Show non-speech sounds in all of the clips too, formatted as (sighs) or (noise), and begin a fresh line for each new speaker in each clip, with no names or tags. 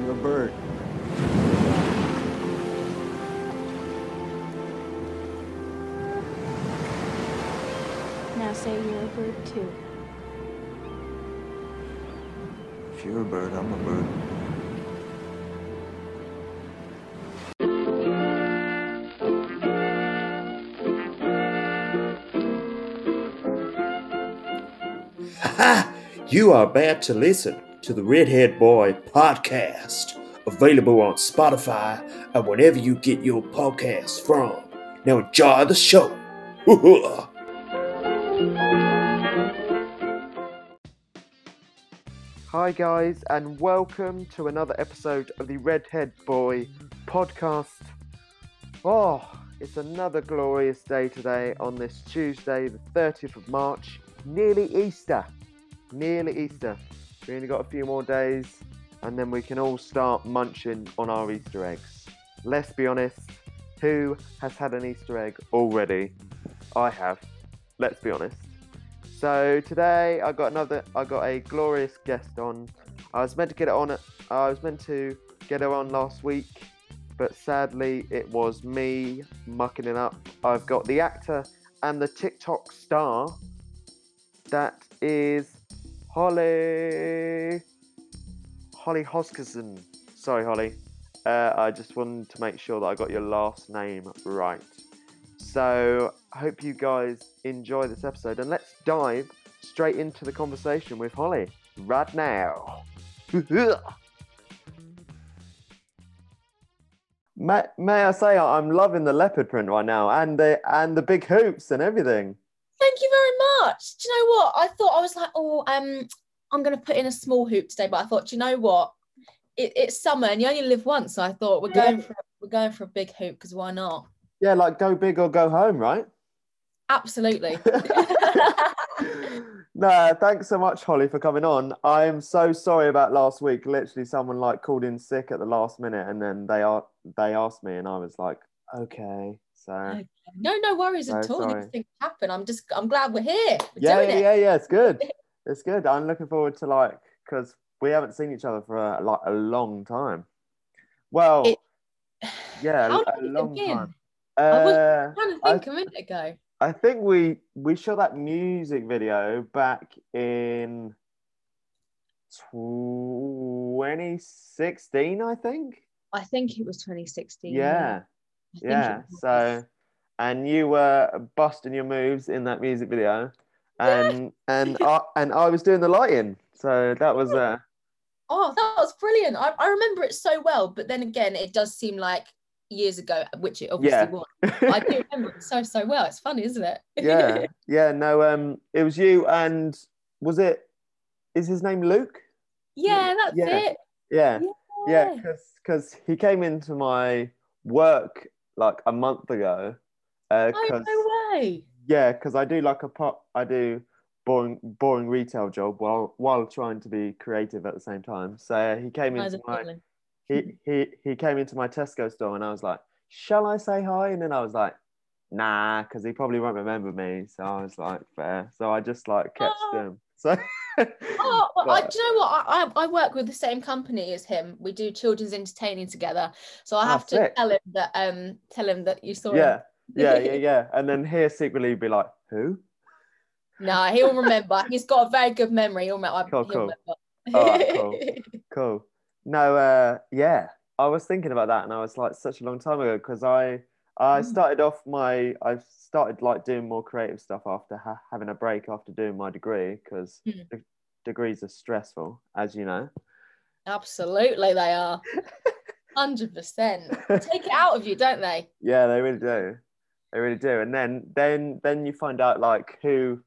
You're a bird.
Now say you're a bird too.
If you're a bird, I'm a bird. (laughs)
You are about to listen to the Redhead Boy podcast, available on Spotify and wherever you get your podcasts from. Now enjoy the show. (laughs) Hi, guys, and welcome to another episode of the Redhead Boy podcast. Oh, it's another glorious day today on this Tuesday, the 30th of March, nearly Easter. Nearly Easter. We only got a few more days, and then we can all start munching on our Easter eggs. Let's be honest, who has had an Easter egg already? I have. Let's be honest. So today I got another. I got a glorious guest on. I was meant to get it on. I was meant to get her on last week, but sadly it was me mucking it up. I've got the actor and the TikTok star. That is Holly. Holly Hoskinson. Sorry, Holly. Uh, I just wanted to make sure that I got your last name right. So, hope you guys enjoy this episode and let's dive straight into the conversation with Holly right now. (laughs) may, may I say I'm loving the leopard print right now and the and the big hoops and everything.
Thank you very much. Do you know what? I thought I was like, oh, um, I'm gonna put in a small hoop today, but I thought, do you know what? It, it's summer and you only live once, so I thought we're going for we're going for a big hoop because why not?
Yeah, like go big or go home, right?
Absolutely. (laughs) (laughs)
no, thanks so much, Holly, for coming on. I'm so sorry about last week. Literally, someone like called in sick at the last minute, and then they are they asked me, and I was like, okay. So
Okay. No, no worries
No,
at all.
sorry.
These things happen. I'm just I'm glad we're here. We're
yeah, yeah, yeah, yeah. It's good. (laughs) It's good. I'm looking forward to like because we haven't seen each other for a, like a long time. Well,
It- (sighs)
yeah,
How
a
long has it
long
been?
time.
I was
Uh,
trying to
I-
think a minute ago.
I think we we shot that music video back in 2016, I think.
I think it was 2016.
Yeah,
I
yeah. So, and you were busting your moves in that music video, and and I and I was doing the lighting. So that was uh (laughs)
Oh, that was brilliant. I, I remember it so well, but then again, it does seem like years ago, which it obviously
Yeah.
was. (laughs) I do remember it so so well. It's funny, isn't it? (laughs)
yeah, yeah. No, um, it was you, and was it? Is his name Luke?
yeah, that's
Yeah.
it.
Yeah, yeah.
Yeah.
Because because he came into my work like a month ago. Uh,
Oh, no way.
yeah, because I do like a pop. I do boring boring retail job while while trying to be creative at the same time. So he came into my
feeling.
he he he came into my Tesco store and I was like, "Shall I say hi?" And then I was like, "Nah," because he probably won't remember me. So I was like, "Fair." So I just like kept
Oh.
him. So (laughs)
Oh, well, I, do you know what? I, I work with the same company as him. We do children's entertaining together. So I
Oh,
have to
sick.
tell him that um tell him that you saw him.
yeah, yeah, yeah, (laughs) yeah. And then here secretly be like, "Who?"
No, he'll remember. He's got a very good memory. He'll, remember.
Cool,
he'll
cool.
remember.
Alright, cool. (laughs) Cool. No, uh, yeah, I was thinking about that, and I was like, such a long time ago because I I
Mm.
started off my I started like doing more creative stuff after ha- having a break after doing my degree because
Mm.
de- degrees are stressful, as you know.
Absolutely, they are. (laughs) Hundred percent. Take it out of you, don't they?
Yeah, they really do. They really do. And then then then you find out like who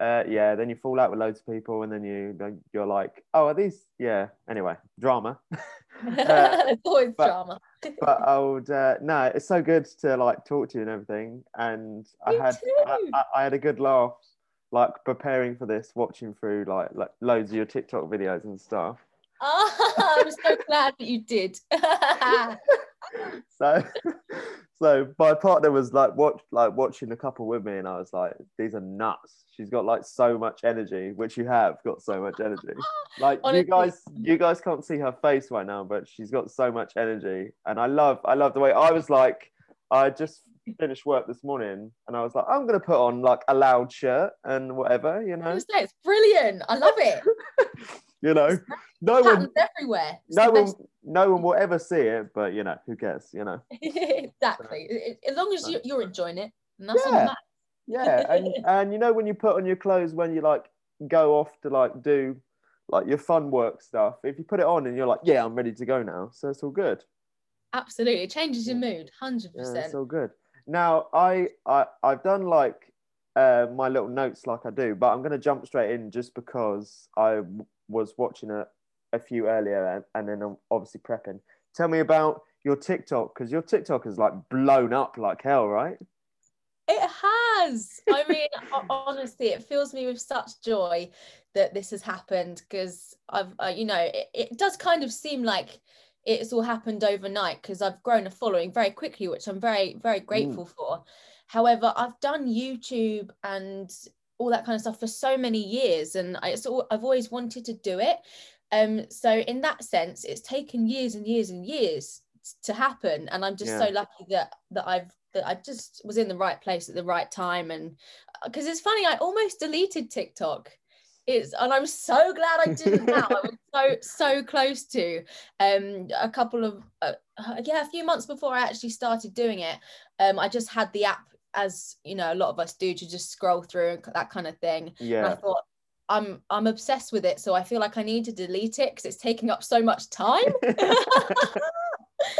uh yeah, then you fall out with loads of people and then you you're like, "Oh, are these yeah, anyway, drama." (laughs) (laughs)
There's always
but-
drama. (laughs)
but I would uh, no, it's so good to like talk to you and everything. And I had I. I, I had a good laugh like preparing for this, watching through like like loads of your TikTok videos and stuff. (laughs)
Ah, I'm so glad that you did.
So so my partner was like watch like watching a couple with me and I was like, these are nuts. She's got like so much energy, which you have got so much energy. (laughs) Like
Honestly.
you guys you guys can't see her face right now, but she's got so much energy. And I love I love the way I was like, I just finished work this morning and I was like, I'm gonna put on like a loud shirt and whatever, you know.
was gonna say, it's brilliant. I love it. (laughs)
You know, no one
everywhere. It's
no one
best.
no one will ever see it, but you know, who cares, you know. (laughs)
exactly. It- As long as you, you're enjoying it, and that's
Yeah. Yeah, and (laughs) and you know when you put on your clothes when you like go off to like do like your fun work stuff, if you put it on and you're like, yeah, I'm ready to go now, so it's all good.
Absolutely, it changes your mood, hundred
Yeah,
percent.
it's all good. Now I I I've done like uh, my little notes like I do, but I'm gonna jump straight in just because I was watching a, a few earlier and, and then I'm obviously prepping. Tell me about your TikTok because your TikTok is like blown up like hell, right?
It has. I mean, (laughs) honestly, it fills me with such joy that this has happened because I've, uh, you know, it, it does kind of seem like it's all happened overnight because I've grown a following very quickly, which I'm very, very grateful for. However, I've done YouTube and all that kind of stuff for so many years, and I, it's all, I've always wanted to do it. Um, so in that sense, it's taken years and years and years to happen, and I'm just
Yeah.
so lucky that that I've that I just was in the right place at the right time, and because it's funny, I almost deleted TikTok. It's and I'm so glad I didn't now. I was so (laughs) so close to um a couple of uh, uh, yeah a few months before I actually started doing it. Um, I just had the app as you know a lot of us do to just scroll through and that kind of thing. And I thought I'm I'm obsessed with it, so I feel like I need to delete it because it's taking up so much time. (laughs) (laughs)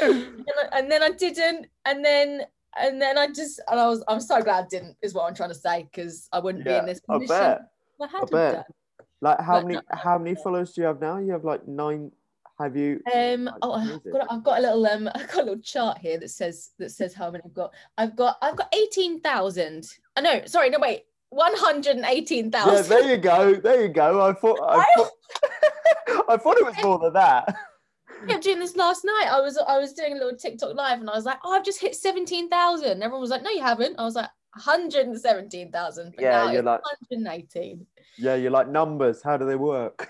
and, I- and then I didn't, and then and then I just and I was I'm so glad I didn't is what I'm trying to say because I wouldn't be in this
I bet.
I had
bet.
done.
Like how
But
many
no-
how many followers do you have now? You have like nine. Have you?
Um. Oh, I've got, I've got a little um. (laughs) I've got a little chart here that says that says how many I've got. I've got I've got eighteen thousand. Oh, no, sorry, no wait, one hundred and eighteen
Yeah, there you go. There you go. I thought I thought, (laughs) I thought it was more than that. (laughs)
kept doing this last night. I was I was doing a little TikTok live and I was like, oh, I've just hit seventeen thousand. Everyone was like, no, you haven't. I was like, one hundred and seventeen thousand.
Yeah, you're like-
one hundred and eighteen.
Yeah, you're like numbers. How do they work?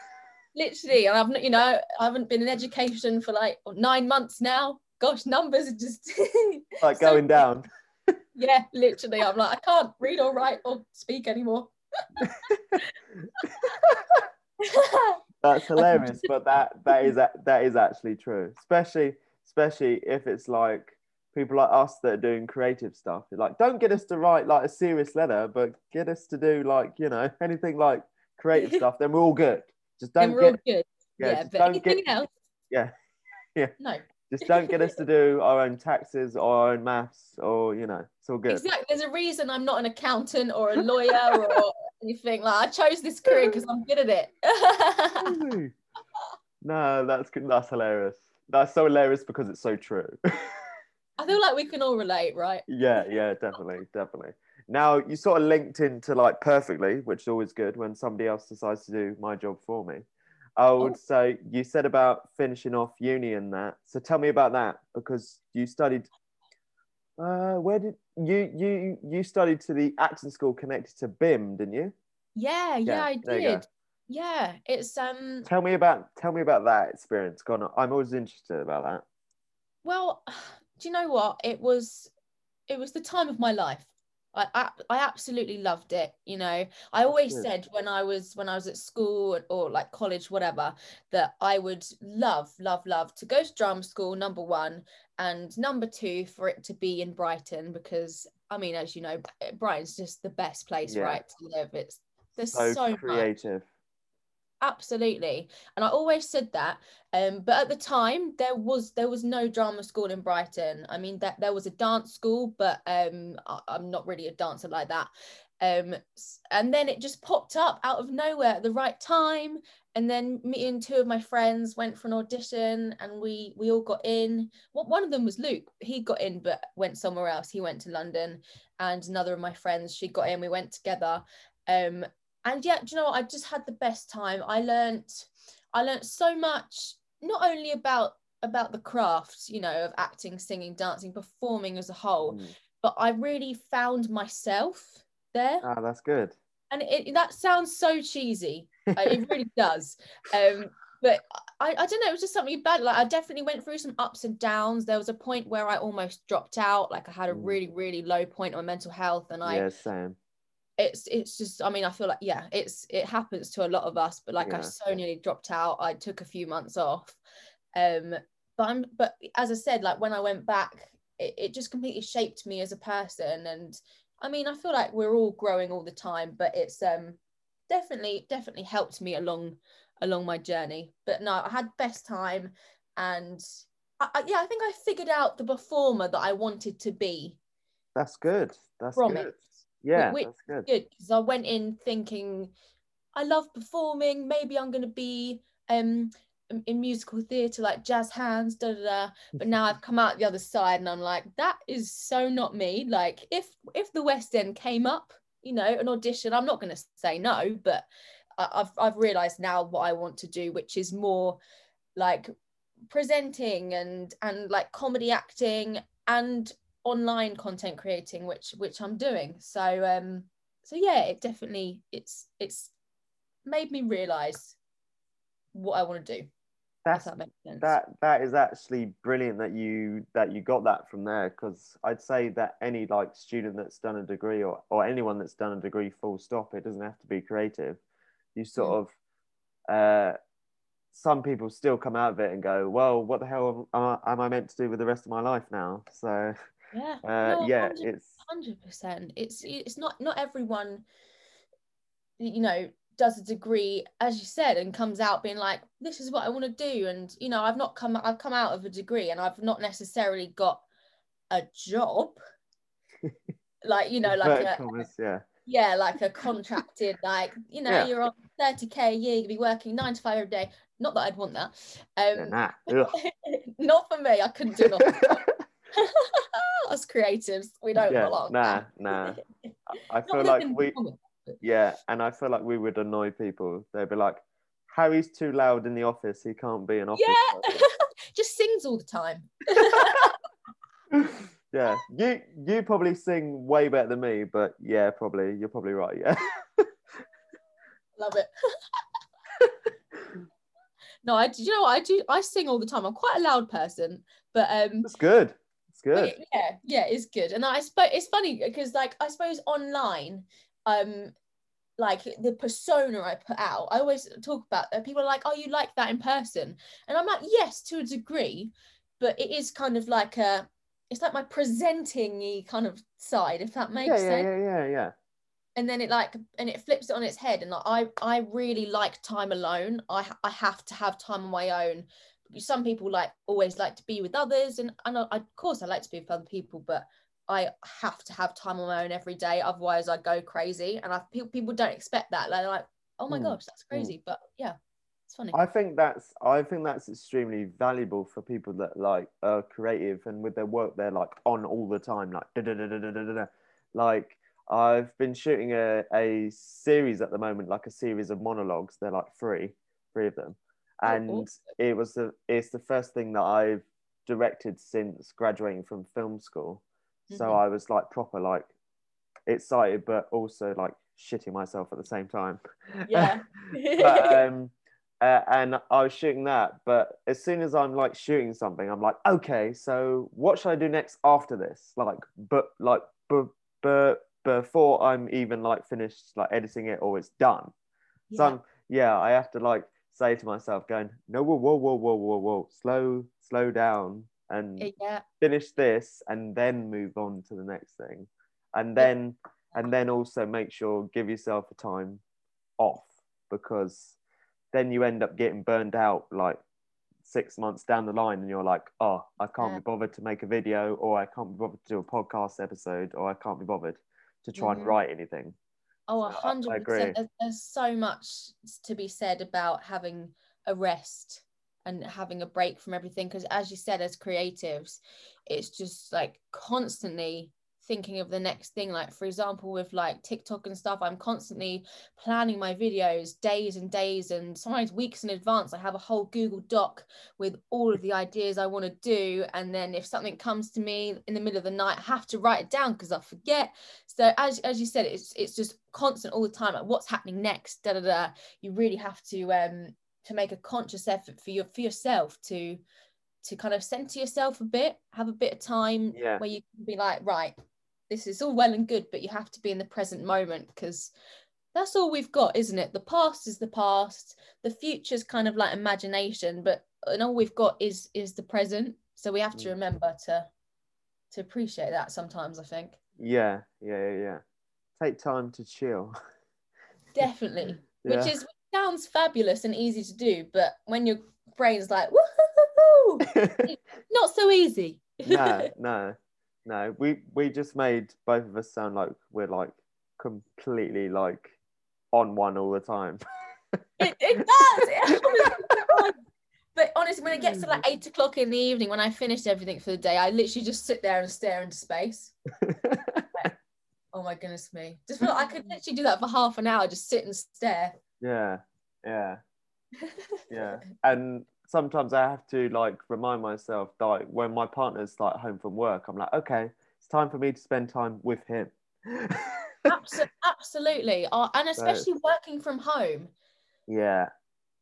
Literally, and I've not, you know, I haven't been in education for like nine months now. Gosh, numbers are just (laughs)
Like
So-
going down. (laughs)
yeah, literally. I'm like, I can't read or write or speak anymore. (laughs)
That's hilarious, but that that is that is actually true. Especially especially if it's like people like us that are doing creative stuff. Like, don't get us to write like a serious letter, but get us to do like you know anything like creative stuff. Then we're all good. Just don't
we're all
get
good.
yeah,
Yeah, but anything
get
else?
yeah (laughs) yeah
No,
just don't get us to do our own taxes or our own maths or you know it's all good.
exactly. There's a reason I'm not an accountant or a lawyer or (laughs) anything. Like I chose this career because I'm good at it.
No, that's good. That's hilarious. That's so hilarious because it's so true. (laughs)
I feel like we can all relate, right?
yeah, yeah, definitely, definitely. Now you sort of linked into like perfectly, which is always good when somebody else decides to do my job for me. I would
Oh.
say you said about finishing off uni and that. So tell me about that because you studied. Uh, where did you you you studied to the acting school connected to BIMM, didn't you?
Yeah, yeah,
Yeah,
I
there you go.
did. Yeah, it's um
Tell me about tell me about that experience. Go on, I'm always interested about that.
well, (sighs) do you know what? It was it was the time of my life. I, I, I absolutely loved it. You know, I always
good.
said when I was when I was at school or like college, whatever, that I would love, love, love to go to drama school. Number one, and number two, for it to be in Brighton because I mean, as you know, Brighton's just the best place,
Yeah.
right, to live. It's there's
So,
so, much
creative.
Absolutely. And i always said that um but at the time there was there was no drama school in brighton. I mean that there was a dance school but um I, i'm not really a dancer like that. Um and then it just popped up out of nowhere at the right time. And then me and two of my friends went for an audition and we we all got in. Well, one of them was luke. He got in but went somewhere else. He went to london and another of my friends she got in. We went together. Um and yet do you know what i just had the best time i learnt i learnt so much not only about about the craft, you know, of acting, singing, dancing, performing as a whole.
Mm.
But I really found myself there.
Ah, that's good.
and it, that sounds so cheesy (laughs) uh, it really does um but I, I don't know it was just something bad like i definitely went through some ups and downs there was a point where i almost dropped out like i had a
Mm.
really really low point on mental health and i
yeah, same.
It's it's just i mean i feel like yeah it's it happens to a lot of us but like i so nearly dropped out. I took a few months off. Um but i'm but as i said like when i went back it, it just completely shaped me as a person. And i mean i feel like we're all growing all the time but it's um definitely definitely helped me along along my journey. But no i had best time. And I, I, yeah i think i figured out the performer that i wanted to be.
That's good. That's
From
good.
it.
Yeah,
which-
that's good.
because I went in thinking I love performing. Maybe I'm gonna be um in- musical theatre like jazz hands, da da da. But now I've come out the other side and I'm like, that is so not me. Like if if the West End came up, you know, an audition, I'm not gonna say no, but I've I've realised now what I want to do, which is more like presenting and and like comedy acting and online content creating which which I'm doing. So um so yeah it definitely it's it's made me realize what I want to do
That's
that makes sense.
that that is actually brilliant that you that you got that from there because I'd say that any like student that's done a degree or or anyone that's done a degree full stop it doesn't have to be creative. You sort
Mm.
of uh some people still come out of it and go well what the hell am I, am I meant to do with the rest of my life now? So (laughs)
yeah
uh
No,
yeah
100.
it's
hundred percent. It's it's not not everyone, you know, does a degree as you said and comes out being like, this is what I want to do. And you know, I've not come I've come out of a degree and I've not necessarily got a job. (laughs) like you know, like a
commas, yeah
yeah, like a (laughs) contracted, like you know,
Yeah.
you're on thirty k a year, you'll be working nine to five every day. Not that I'd want that.
yeah
Um,
nah (laughs)
not for me. I couldn't do nothing. Us creatives, we don't
yeah
belong.
nah (laughs) nah I feel like we
performing.
Yeah, and I feel like we would annoy people. They'd be like, "Harry's too loud in the office. He can't be an office."
Yeah, (laughs) just sings all the time. (laughs)
yeah. You you probably sing way better than me, but yeah, probably you're probably right. Yeah.
Love it. no, I do. You know what I do? I sing all the time. I'm quite a loud person, but um,
That's good. It's good.
it- yeah, yeah, it's good. And I suppose it's funny because, like, I suppose online, um, like the persona I put out, I always talk about that. People are like, "Oh, you like that in person?" And I'm like, "Yes, to a degree, but it is kind of like a, it's like my presenting kind of side, if that makes
yeah,
sense."
yeah, yeah, yeah, yeah.
and then it like and it flips it on its head and like, i i really like time alone i i have to have time on my own some people like always like to be with others and and I, of course i like to be with other people but i have to have time on my own every day otherwise i go crazy and i people, people don't expect that like, they're like oh my
Mm,
gosh that's crazy but yeah it's funny
I think that's I think that's extremely valuable for people that like are creative and with their work they're like on all the time, like da da da da da da da. Like I've been shooting a, a series at the moment, like a series of monologues. They're like three, three of them,
Oh,
and
awesome.
it was the it's the first thing that I've directed since graduating from film school. So
Mhm.
I was like proper like excited, but also like shitting myself at the same time.
yeah (laughs)
but um uh, and I was shooting that, but as soon as I'm like shooting something, I'm like, okay, so what should I do next after this? Like, but like, but but before I'm even like finished like editing it or it's done. So. I'm, yeah, I have to like say to myself, going, no, whoa, whoa, whoa, whoa, whoa, whoa, slow, slow down, and
yeah
finish this, and then move on to the next thing, and then and then also make sure give yourself a time off because then you end up getting burned out like six months down the line and you're like oh i can't
Yeah.
be bothered to make a video or i can't be bothered to do a podcast episode or i can't be bothered to try
Mhm.
and write anything
Oh, a
So I- I
hundred percent. There's so much to be said about having a rest and having a break from everything. Because as you said, as creatives, it's just like constantly thinking of the next thing like for example with like tiktok and stuff i'm constantly planning my videos days and days and sometimes weeks in advance. I have a whole google doc with all of the ideas i want to do and then if something comes to me in the middle of the night i have to write it down because i forget. So as, as you said it's it's just constant all the time like what's happening next da da da. You really have to um to make a conscious effort for your for yourself to to kind of center yourself a bit have a bit of time
Yeah.
where you can be like right this is all well and good but you have to be in the present moment because that's all we've got isn't it the past is the past the future's kind of like imagination but and all we've got is is the present so we have to
Mm.
remember to to appreciate that sometimes i think
Yeah, yeah, yeah, yeah. Take time to chill. (laughs)
definitely
Yeah.
which is which sounds fabulous and easy to do but when your brain's like woohoo (laughs) not so easy
no, (laughs) no, no. We we just made both of us sound like we're like completely like on one all the time. (laughs)
it, it does It but honestly when it gets to like hmm. eight o'clock in the evening when i finished everything for the day i literally just sit there and stare into space (laughs) oh my goodness me just feel like i could literally do that for half an hour just sit and stare
yeah, yeah, (laughs) yeah. And sometimes I have to like remind myself that like, when my partner's like home from work, I'm like, okay, it's time for me to spend time with him.
Absolutely uh, and (laughs) especially working from home
yeah,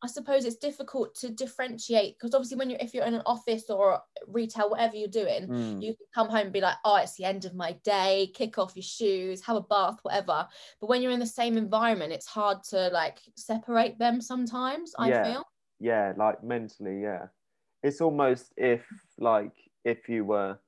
I suppose it's difficult to differentiate because obviously when you're if you're in an office or retail, whatever you're doing,
Mm.
you can come home and be like, oh, it's the end of my day, kick off your shoes, have a bath, whatever. But when you're in the same environment, it's hard to like separate them sometimes, I
Yeah.
feel.
Yeah, like mentally, yeah. It's almost if like if you were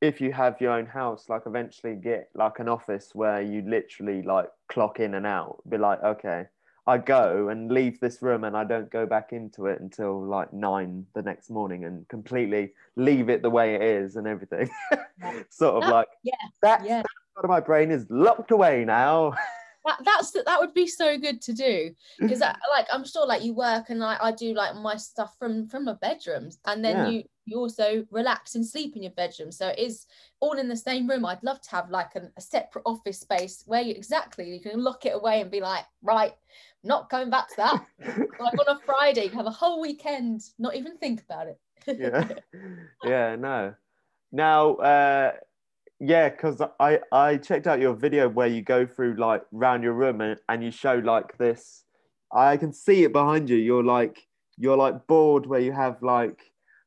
if you have your own house, like eventually get like an office where you literally like clock in and out, be like, okay, I go and leave this room and I don't go back into it until like nine the next morning and completely leave it the way it is and everything. (laughs) sort of
That-
like
yeah,
that
yeah.
part of my brain is locked away now. (laughs)
That, that's that would be so good to do. Because like I'm sure like you work and like I do like my stuff from from my bedrooms. And then
Yeah.
you you also relax and sleep in your bedroom. So it is all in the same room. I'd love to have like an, a separate office space where you exactly you can lock it away and be like right not going back to that. (laughs) Like on a Friday you have a whole weekend not even think about it.
Yeah. (laughs) Yeah no. Now uh yeah because i i checked out your video where you go through like round your room and, and you show like this. I can see it behind you. You're like you're like bored where you have like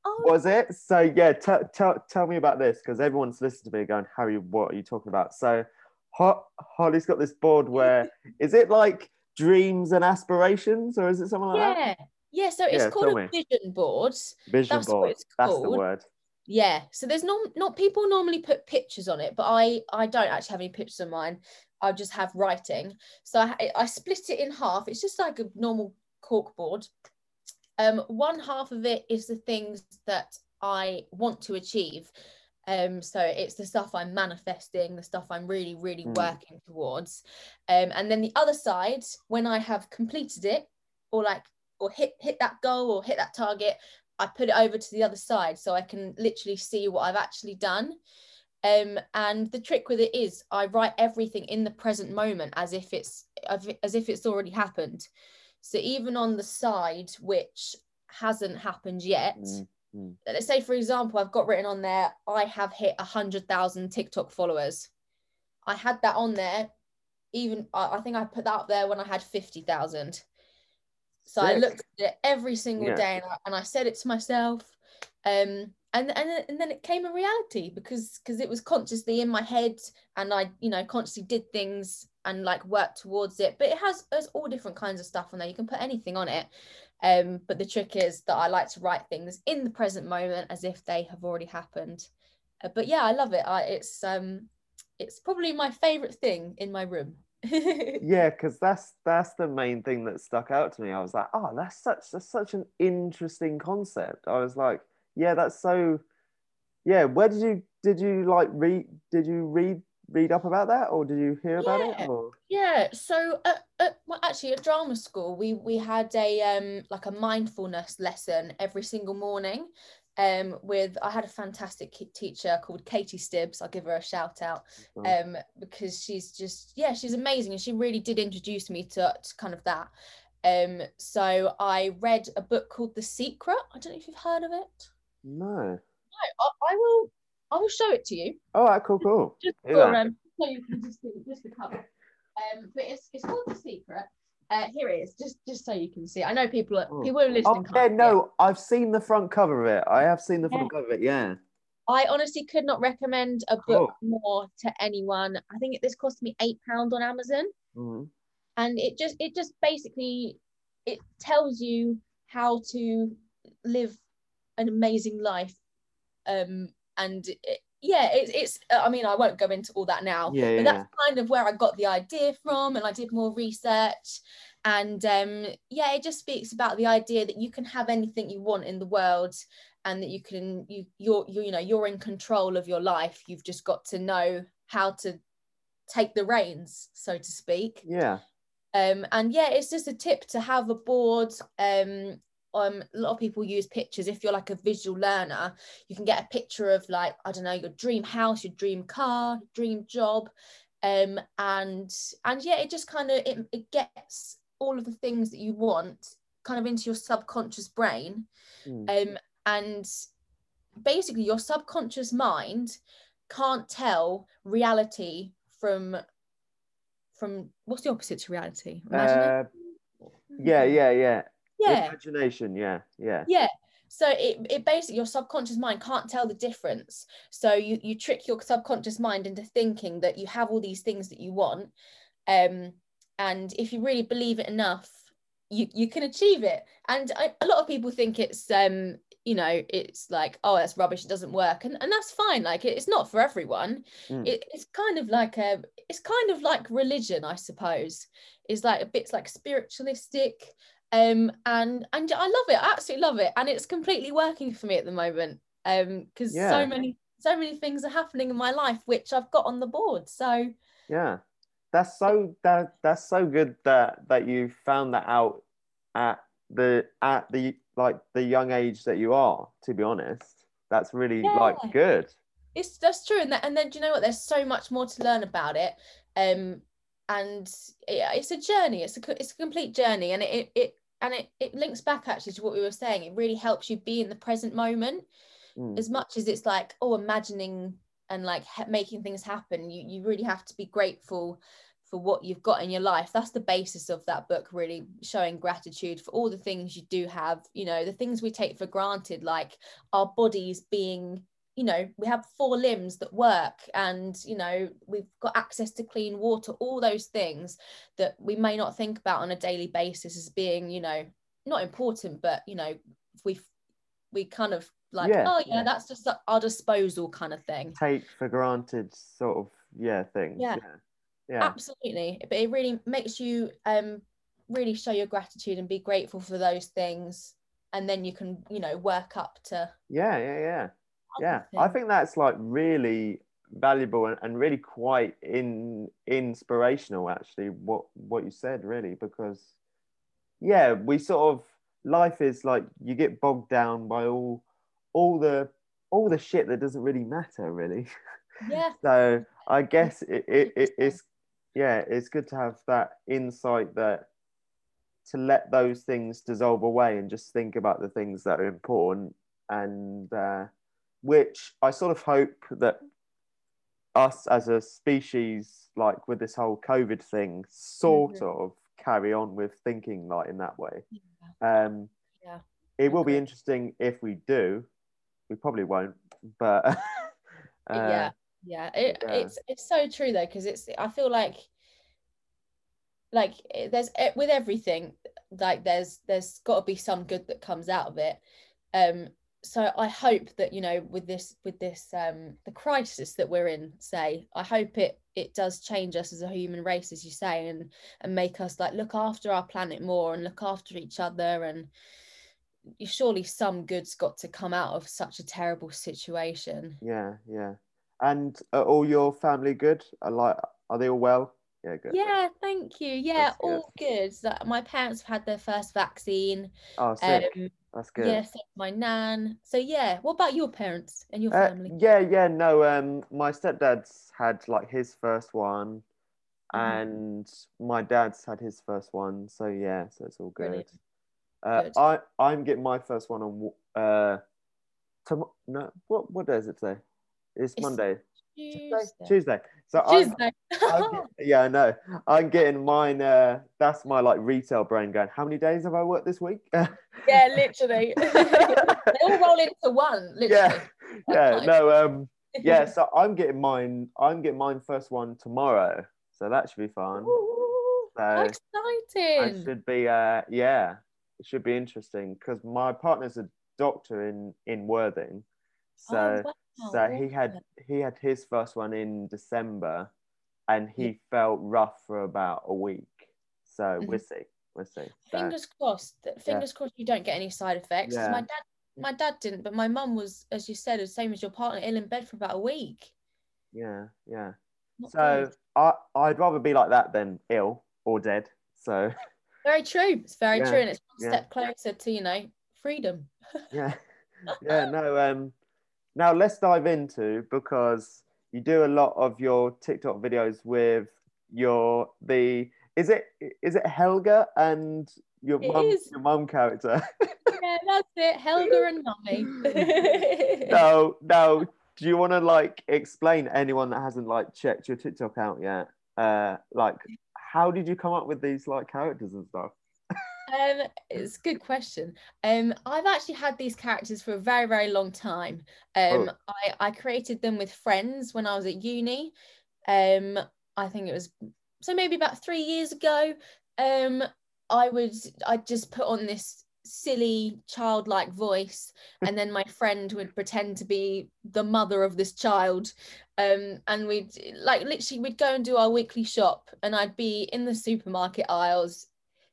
oh.
was it? So yeah t- t- tell me about this because everyone's listening to me going harry what are you talking about? So Ho- holly's got this board where (laughs) is it like dreams and aspirations or is it something like that?
Yeah. Yeah so it's
Yeah,
called a
me.
vision board.
Vision
that's
board. that's the word
Yeah, so there's no not people normally put pictures on it, but I I don't actually have any pictures on mine. I just have writing. So I, I split it in half. It's just like a normal cork board. Um, one half of it is the things that I want to achieve. Um, so it's the stuff I'm manifesting, the stuff I'm really, really
Mm.
working towards. Um, and then the other side, when I have completed it, or like or hit hit that goal or hit that target, I put it over to the other side so I can literally see what I've actually done. Um, and the trick with it is I write everything in the present moment as if it's as if it's already happened. So even on the side which hasn't happened yet,
Mm, mm.
let's say for example, I've got written on there, I have hit a hundred thousand TikTok followers. I had that on there, even I I think I put that up there when I had fifty thousand. So I looked at it every single
Yeah.
day and I, and I said it to myself. Um, and, and, and then it came a reality because because it was consciously in my head and I, you know, consciously did things and like worked towards it. But it has there's all different kinds of stuff on there. You can put anything on it. Um, but the trick is that I like to write things in the present moment as if they have already happened. Uh, but yeah, I love it. I, it's um, it's probably my favorite thing in my room. (laughs)
yeah because that's that's the main thing that stuck out to me i was like oh that's such that's such an interesting concept i was like yeah that's so yeah where did you did you like read did you read read up about that or did you hear about
Yeah.
it or
Yeah, so at, at, well, actually at drama school, we we had a um like a mindfulness lesson every single morning. Um, with I had a fantastic teacher called Katie Stibbs. I'll give her a shout out um, because she's just yeah she's amazing and she really did introduce me to, to kind of that. Um, so I read a book called The Secret. I don't know if you've heard of it.
no.
No, I, I will. I will show it to you.
All right, cool, cool.
just for um, so you can just see just the cover. Um, but it's it's called the secret. Uh, here it is, just just so you can see. I know people are
Oh.
people are listening.
Oh yeah, no, I've seen the front cover of it. I have seen the front cover of it. Yeah.
I honestly could not recommend a book more to anyone. I think this cost me eight pound on Amazon,
Mhm.
and it just it just basically it tells you how to live an amazing life. Um, and it, yeah, it's it's. I mean, I won't go into all that now.
Yeah, yeah,
but that's kind of where I got the idea from, and I did more research. And um, yeah, it just speaks about the idea that you can have anything you want in the world, and that you can you you're you you know you're in control of your life. You've just got to know how to take the reins, so to speak.
Yeah.
Um, and yeah, it's just a tip to have a board. Um, um, a lot of people use pictures. If you're like a visual learner, you can get a picture of like I don't know your dream house, your dream car, dream job, um, and and yeah, it just kind of it, it gets all of the things that you want kind of into your subconscious brain,
Mm.
um, and basically your subconscious mind can't tell reality from from what's the opposite to reality?
Uh, yeah, yeah, yeah.
Yeah
Imagination. Yeah, yeah.
yeah so it, it basically your subconscious mind can't tell the difference so you you trick your subconscious mind into thinking that you have all these things that you want um and if you really believe it enough you you can achieve it and I, a lot of people think it's um you know it's like oh that's rubbish it doesn't work and, and that's fine like it- it's not for everyone
Mm.
it, it's kind of like a it's kind of like religion i suppose is like a bit like spiritualistic um and and i love it i absolutely love it and it's completely working for me at the moment um because
Yeah.
so many so many things are happening in my life which i've got on the board so
Yeah. That's so that that's so good that that you found that out at the at the like the young age that you are, to be honest. That's really like good.
it's that's true and, that, and then do you know what there's so much more to learn about it um and it, it's a journey it's a it's a complete journey and it it and it, it links back actually to what we were saying it really helps you be in the present moment
Mm.
as much as it's like oh imagining and like ha- making things happen you you really have to be grateful for what you've got in your life that's the basis of that book really showing gratitude for all the things you do have you know the things we take for granted like our bodies being you know we have four limbs that work and you know we've got access to clean water all those things that we may not think about on a daily basis as being you know not important but you know we we kind of like
Yeah,
oh yeah,
yeah.
that's just our disposal kind of thing
Take for granted sort of yeah things.
Yeah.
Yeah. Yeah.
absolutely but it really makes you um really show your gratitude and be grateful for those things and then you can you know work up to
Yeah, yeah, yeah. Yeah. I think that's like really valuable and, and really quite in inspirational actually what what you said really because yeah we sort of life is like you get bogged down by all all the all the shit that doesn't really matter really. (laughs)
Yeah.
So i guess it, it, it it's yeah it's good to have that insight that to let those things dissolve away and just think about the things that are important and uh, which i sort of hope that us as a species like with this whole covid thing sort
Mhm.
of carry on with thinking like in that way um
Yeah.
it will be interesting if we do we probably won't but (laughs) uh,
yeah yeah it,
yeah.
it's it's so true though because it's i feel like like there's e- with everything like there's there's got to be some good that comes out of it um so i hope that you know with this with this um the crisis that we're in say i hope it it does change us as a human race as you say and and make us like look after our planet more and look after each other and you surely some good's got to come out of such a terrible situation
Yeah, yeah. And are all your family good? Are like, are they all well? Yeah, good.
Yeah, thank you. Yeah,
That's good.
all good. So my parents have had their first vaccine.
Oh, sick.
Um,
That's good.
Yes, my nan. So yeah, what about your parents and your
Uh,
family?
yeah, yeah, no. Um, my stepdad's had like his first one,
Mhm.
and my dad's had his first one. So yeah, so it's all good. Uh,
Good.
I I'm getting my first one on uh, tom- no, what what day is it today? It's,
It's
Monday. Tuesday.
Tuesday.
Tuesday. So I'm, I'm (laughs) yeah, I know. I'm getting mine. Uh, that's my like retail brain going. How many days have I worked this week? (laughs)
yeah, literally. (laughs) they all roll into one. Literally.
yeah, yeah.
Nice.
No, um, yeah. So I'm getting mine. I'm getting mine first one tomorrow. So that should be fun.
Ooh,
So I
exciting!
should be. Uh, yeah, it should be interesting because my partner's a doctor in in Worthing. So
Oh, wow,
so he had he had his first one in December, and he felt rough for about a week. So
Mhm.
we'll see. We'll see. So,
Fingers crossed. Fingers crossed you don't get any side effects.
Yeah.
My dad, my dad didn't, but my mum was, as you said, the same as your partner, ill in bed for about a week.
yeah, yeah.
Not
So
good.
I I'd rather be like that than ill or dead. So
very true. It's very
Yeah,
true, and it's one
yeah.
step closer to you know freedom.
yeah, (laughs) yeah. No. Um. Now let's dive into because you do a lot of your TikTok videos with your the is it is it Helga and your
It
mum
is.
your mum character. (laughs)
yeah, that's it. Helga and mummy. (laughs)
no, no. Do you want to like explain anyone that hasn't like checked your TikTok out yet? Uh, like, how did you come up with these like characters and stuff?
Um, it's a good question. Um, I've actually had these characters for a very, very long time. Um,
Oh.
I, I created them with friends when I was at uni. Um, I think it was so maybe about three years ago. Um, I would I just put on this silly childlike voice, and then my friend would pretend to be the mother of this child. Um, and we'd like literally we'd go and do our weekly shop, and I'd be in the supermarket aisles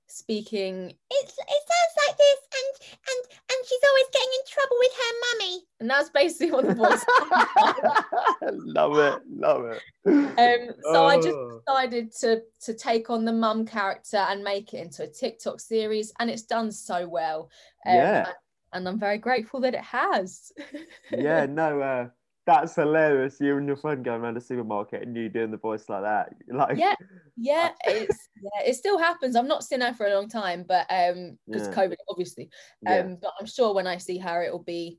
speaking it's it sounds like this and and and she's always getting in trouble with her mummy and that's basically what the voice (laughs) (laughs)
love it, love it.
um so i just
Oh.
decided to to take on the mum character and make it into a tiktok series and it's done so well um,
Yeah.
and i'm very grateful that it has (laughs)
yeah, no, uh, that's hilarious. You and your friend going around the supermarket and you doing the voice like that. (laughs) Like,
yeah yeah it's (laughs) yeah it still happens i've not seen her for a long time but um because
Yeah.
covid obviously
yeah,
um but i'm sure when i see her it will be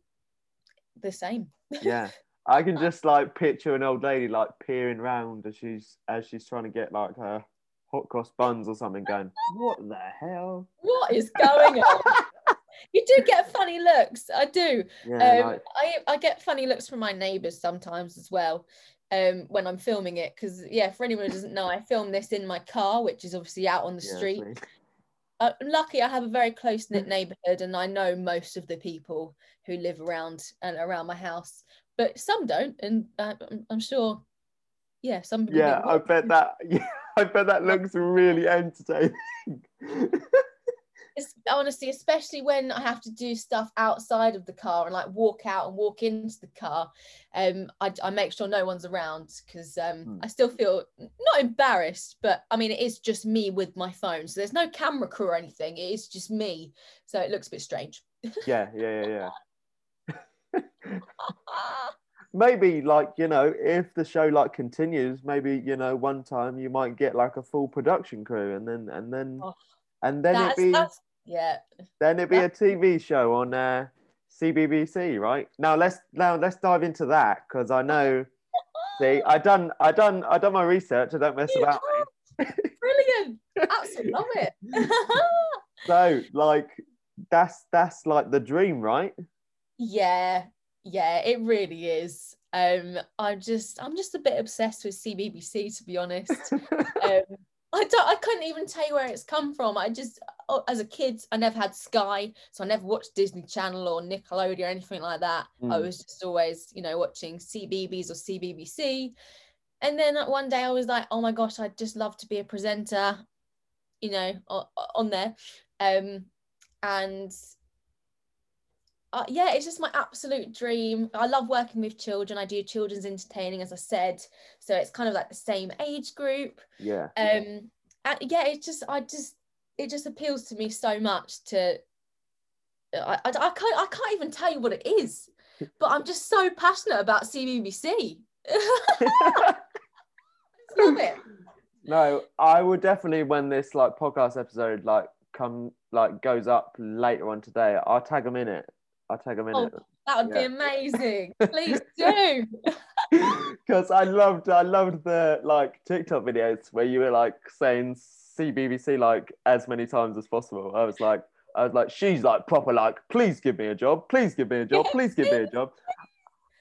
the same (laughs)
yeah. I can just like picture an old lady like peering round as she's as she's trying to get like her hot cross buns or something. Going, what the hell?
what is going on you do get funny looks i do
Yeah,
um
like,
i i get funny looks from my neighbors sometimes as well um when i'm filming it because yeah for anyone who doesn't know i film this in my car which is obviously out on the
yeah,
street
see.
uh, lucky i have a very close knit neighborhood and i know most of the people who live around and around my house but some don't and uh, I'm, I'm sure yeah some people
Yeah, I bet that. (laughs) Yeah, I bet that looks really entertaining. (laughs)
it's honestly, especially when I have to do stuff outside of the car and like walk out and walk into the car, um, I, I make sure no one's around because um,
Hmm.
I still feel not embarrassed, but I mean, it is just me with my phone. So there's no camera crew or anything. It is just me. So it looks a bit strange.
yeah, yeah, yeah, yeah. (laughs) maybe like you know if the show like continues maybe you know one time you might get like a full production crew and then and then
Oh,
and then it
that's,
be
that's, yeah.
then it'd be a tv show on uh cbbc right now let's now let's dive into that because i know (laughs) see i done i done i done my research i don't mess about
Brilliant. Absolutely love it. (laughs) (laughs)
so like that's that's like the dream right
Yeah, yeah, it really is. Um, I'm just, I'm just a bit obsessed with CBBC to be honest. um, I don't, I couldn't even tell you where it's come from. I just, oh, as a kid, I never had Sky, so I never watched Disney Channel or Nickelodeon or anything like that. I
Mm.
was just always, you know, watching CBeebies or CBBC. And then one day I was like, oh my gosh, I'd just love to be a presenter, you know, on, on there. Um, and uh, yeah, it's just my absolute dream. I love working with children. I do children's entertaining, as I said, so it's kind of like the same age group.
yeah
Um, and yeah, it just, I just, it just appeals to me so much to I, I, I can't I can't even tell you what it is, but I'm just so passionate about CBBC. (laughs) Love it.
No, I would definitely when this like podcast episode like come like goes up later on today, I'll tag them in it. I'll take a minute.
Oh. That would
Yeah.
be amazing. (laughs) Please do. (laughs)
because I loved I loved the like TikTok videos where you were like saying CBBC like as many times as possible. I was like I was like she's like proper like please give me a job, please give me a job, please give me a job.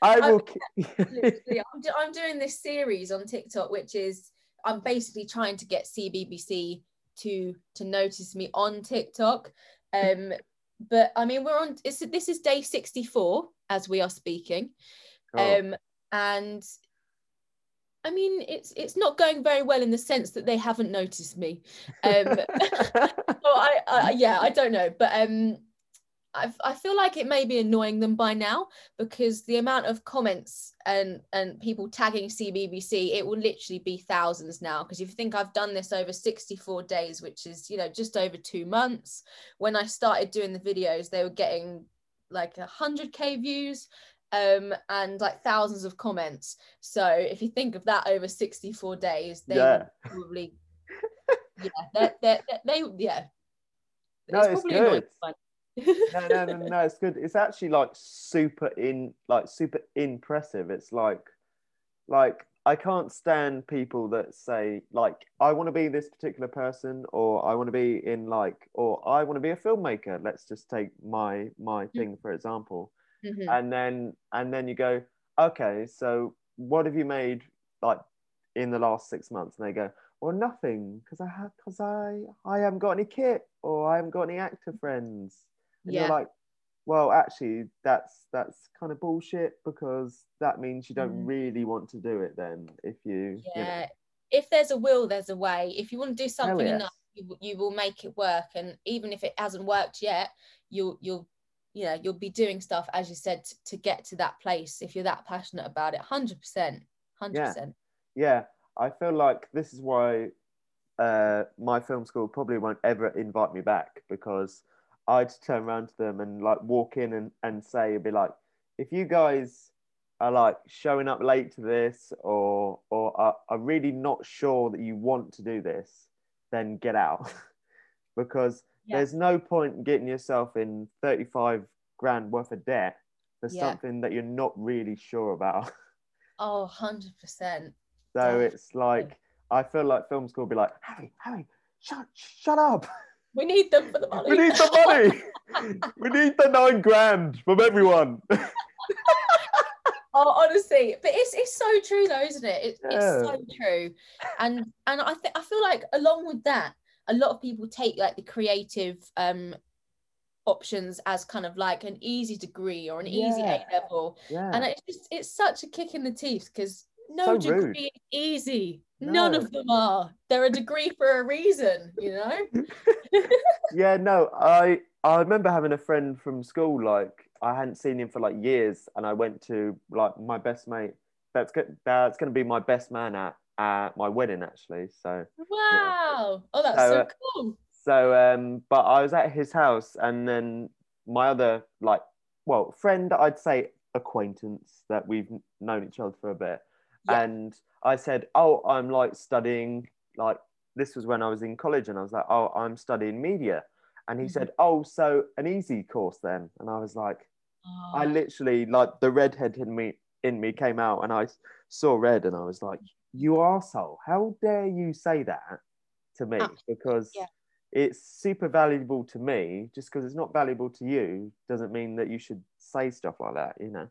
I will. (laughs)
Literally, I'm, do- I'm doing this series on TikTok, which is I'm basically trying to get CBBC to to notice me on TikTok. Um, but I mean, we're on. It's, this is day 64 as we are speaking,
Oh,
um, and I mean, it's it's not going very well in the sense that they haven't noticed me. Um, (laughs) (laughs) so I, I yeah I don't know but um I, I feel like it may be annoying them by now because the amount of comments and and people tagging CBBC it will literally be thousands now because if you think I've done this over 64 days which is you know just over two months when I started doing the videos they were getting like a 100k views um and like thousands of comments so if you think of that over 64 days they
Yeah.
probably (laughs) yeah they're, they're, they yeah
No, it's
probably annoying
good. No, no, no, no, it's good. It's actually like super in, like super impressive. It's like, like I can't stand people that say like I want to be this particular person, or I want to be in like, or I want to be a filmmaker. Let's just take my my thing for example,
Mhm.
and then and then you go, okay, so what have you made like in the last six months? And they go, well, nothing, because I have, because I I haven't got any kit, or I haven't got any actor friends. And
Yeah.
you're like, well, actually, that's that's kind of bullshit because that means you don't
Mhm.
really want to do it. Then, if you, you know-
yeah if there's a will there's a way if you want to do something
yes.
enough you, you will make it work and even if it hasn't worked yet you'll you'll you know you'll be doing stuff as you said t- to get to that place if you're that passionate about it 100% 100%
yeah, I feel like this is why uh, my film school probably won't ever invite me back because I'd turn around to them and like walk in and, and say, be like, if you guys are like showing up late to this or or are, are really not sure that you want to do this, then get out (laughs) because
Yeah.
there's no point in getting yourself in 35 grand worth of debt for
Yeah.
something that you're not really sure about. (laughs)
oh 100%
So it's like I feel like film school be like, Harry, Harry, shut shut up. (laughs)
we need them for the money
We need the money. we need the nine grand from everyone.
Oh, honestly, but it's it's so true though, isn't it? It's,
Yeah.
it's so true, and and I think I feel like along with that, a lot of people take like the creative um options as kind of like an easy degree or an easy A level,
Yeah.
and it's just it's such a kick in the teeth because no
So
degree
rude.
is easy. None of them are. They're a degree for a reason, you know. (laughs) (laughs)
yeah, no, I I remember having a friend from school, like I hadn't seen him for like years, and I went to like my best mate. That's good. That's going to be my best man at at my wedding, actually. So
Wow. Oh, that's
So,
so
uh,
cool.
So, um, but I was at his house, and then my other like, well, friend, I'd say acquaintance that we've known each other for a bit,
Yeah.
and I said, "Oh, I'm like studying like this was when I was in college, and I was like, oh, I'm studying media," and he
Mhm.
said, "Oh, so an easy course then," and I was like, I
Oh,
literally like the redhead in me in me came out, and I saw red, and I was like, "You arsehole, how dare you say that to me?"
Absolutely,
Because
yeah.
it's super valuable to me just because it's not valuable to you doesn't mean that you should say stuff like that you know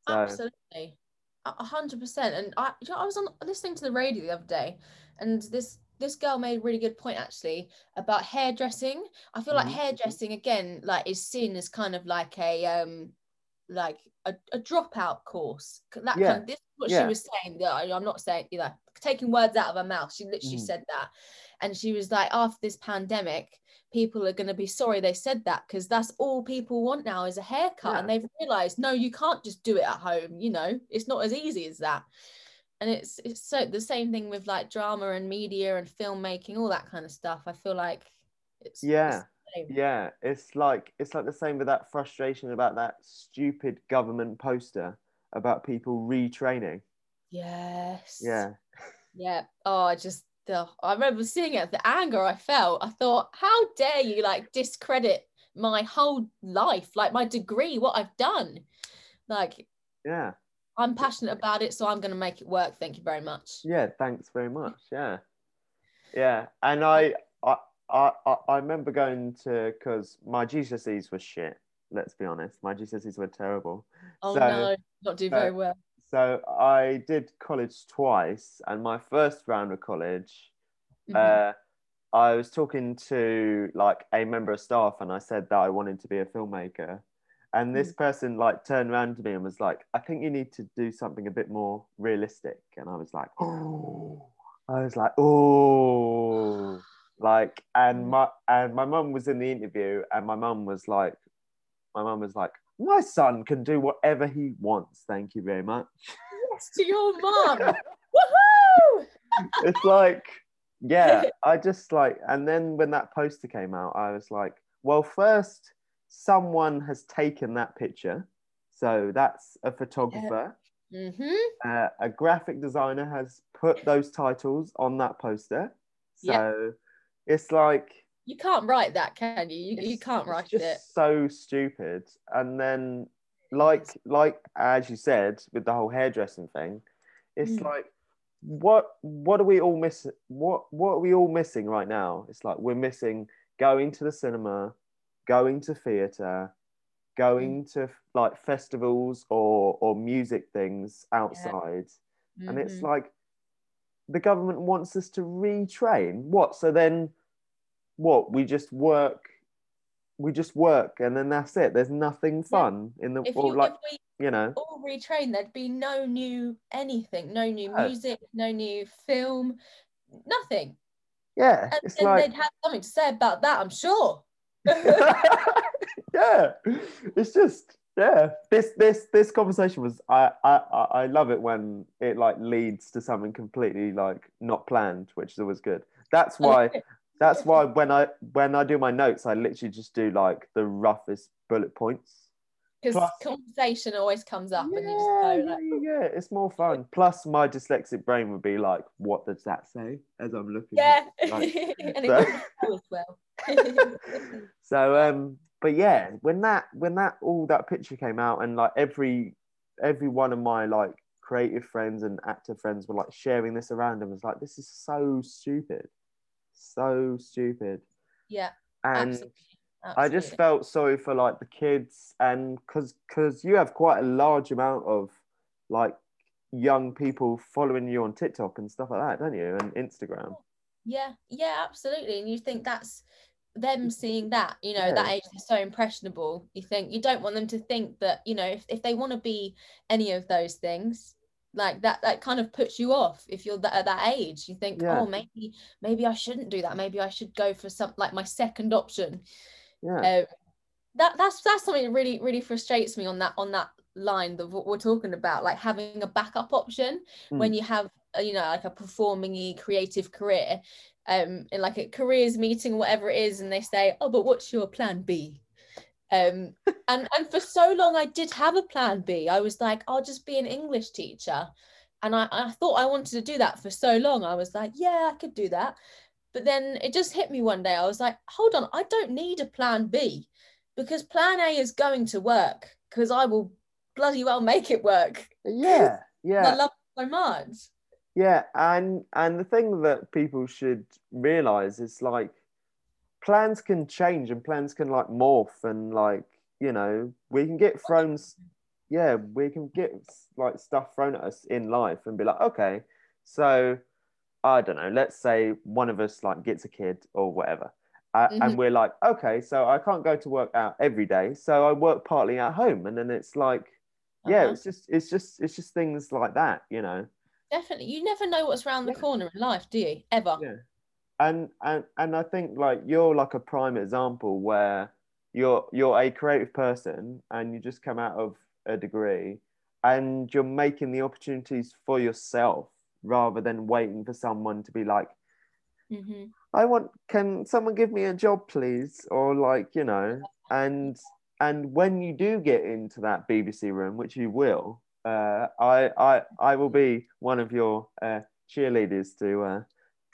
so
Absolutely, hundred percent. And I, you know, I was on listening to the radio the other day, and this this girl made a really good point actually about hairdressing. I feel like
Mhm.
hairdressing again, like, is seen as kind of like a um, like a, a dropout course. That
Yeah,
kind of, this is what
yeah.
she was saying. That I- I'm not saying you know taking words out of her mouth. She literally
Mhm.
said that, and she was like, after this pandemic. People are going to be sorry they said that because that's all people want now is a haircut, and they've realized no, you can't just do it at home. You know, it's not as easy as that. And it's it's so the same thing with like drama and media and filmmaking, all that kind of stuff. I feel like it's
Yeah.
same.
yeah, it's like it's like the same with that frustration about that stupid government poster about people retraining.
Yes.
Yeah, (laughs)
Yeah. Oh, I just ugh. I remember seeing it, the anger I felt. I thought, how dare you like discredit my whole life, like my degree, what I've done. Like
yeah,
I'm passionate about it, so I'm gonna make it work. Thank you very much.
yeah. Thanks very much. Yeah, yeah. And I I I I remember going to because my GCSEs were shit. Let's be honest, my GCSEs were terrible.
Oh
So-
no, not do very well.
So I did college twice, and my first round of college,
Mhm.
uh, I was talking to like a member of staff, and I said that I wanted to be a filmmaker. And this person like turned around to me and was like, "I think you need to do something a bit more realistic." And I was like, "Oh," (gasps) I was like, "Oh," (gasps) like, and my and my mum was in the interview, and my mum was like, my mum was like, "My son can do whatever he wants. Thank you very much."
yes to your mom. (laughs) Woohoo!
it's like yeah (laughs) i just like and then when that poster came out i was like well first someone has taken that picture so that's a photographer
hmm
uh, a graphic designer has put those titles on that poster so
Yeah.
it's like
You can't write that, can you? You, you can't
it's
write
just
it.
so stupid and then like like as you said with the whole hairdressing thing it's
Mm.
like what what are we all missing what what are we all missing right now it's like we're missing going to the cinema going to theater going
Mm.
to like festivals or or music things outside and it's
Mhm.
like the government wants us to retrain what so then what we just work we just work and then that's it there's nothing fun in the
if
or
you
like
we
you know
all retrain, there'd be no new anything, no new
No.
music, no new film, nothing.
yeah
And
like
they'd have something to say about that, I'm sure. (laughs)
yeah it's just yeah this this this conversation was I I- i love it when it like leads to something completely like not planned which is always good that's (laughs) why that's why when i when i do my notes i literally just do like the roughest bullet points
Because conversation always comes up and you just
yeah,
go
yeah,
like,
yeah, yeah, it's more fun. Plus, my dyslexic brain would be like, "What does that say?" As I'm looking.
yeah.
Like, (laughs)
and it
so-
as well. (laughs) (laughs)
so um but yeah when that when that all that picture came out and like every every one of my like creative friends and actor friends were like sharing this around and was like this is so stupid so stupid
yeah,
and
absolutely.
i just felt sorry for like the kids and because because you have quite a large amount of like young people following you on tiktok and stuff like that don't you and instagram
Yeah, yeah, absolutely. And you think that's them seeing that, you know,
Yeah.
that age is so impressionable. You think you don't want them to think that, you know, if, if they want to be any of those things, like that that kind of puts you off if you're that, at that age. You think,
Yeah.
oh, maybe maybe I shouldn't do that. Maybe I should go for some like my second option.
yeah
Um, that that's that's something that really really frustrates me on that on that line that what we're talking about, like having a backup option when you have uh, you know like a performing creative career um in like a careers meeting whatever it is and they say oh but what's your plan b um and and for so long i did have a plan b. I was like i'll just be an english teacher. And i i thought i wanted to do that for so long. I was like yeah i could do that. But then it just hit me one day. I was like hold on i don't need a plan b because plan a is going to work because i will bloody well make it work.
Yeah (laughs) yeah.
i love it so much.
Yeah, and and the thing that people should realize is like plans can change and plans can like morph and like you know we can get thrown yeah we can get like stuff thrown at us in life and be like okay so i don't know let's say one of us like gets a kid or whatever uh,
Mhm.
and we're like okay so i can't go to work out every day so i work partly at home and then it's like yeah
Uh-huh.
it's just it's just it's just things like that you know
Definitely. You never know what's around the
Yeah.
corner in life, do you? Ever.
yeah and and and i think like you're like a prime example where you're you're a creative person and you just come out of a degree and you're making the opportunities for yourself rather than waiting for someone to be like
hmm
I want can someone give me a job please? Or like you know and and when you do get into that BBC room which you will uh, I I I will be one of your uh, cheerleaders to uh,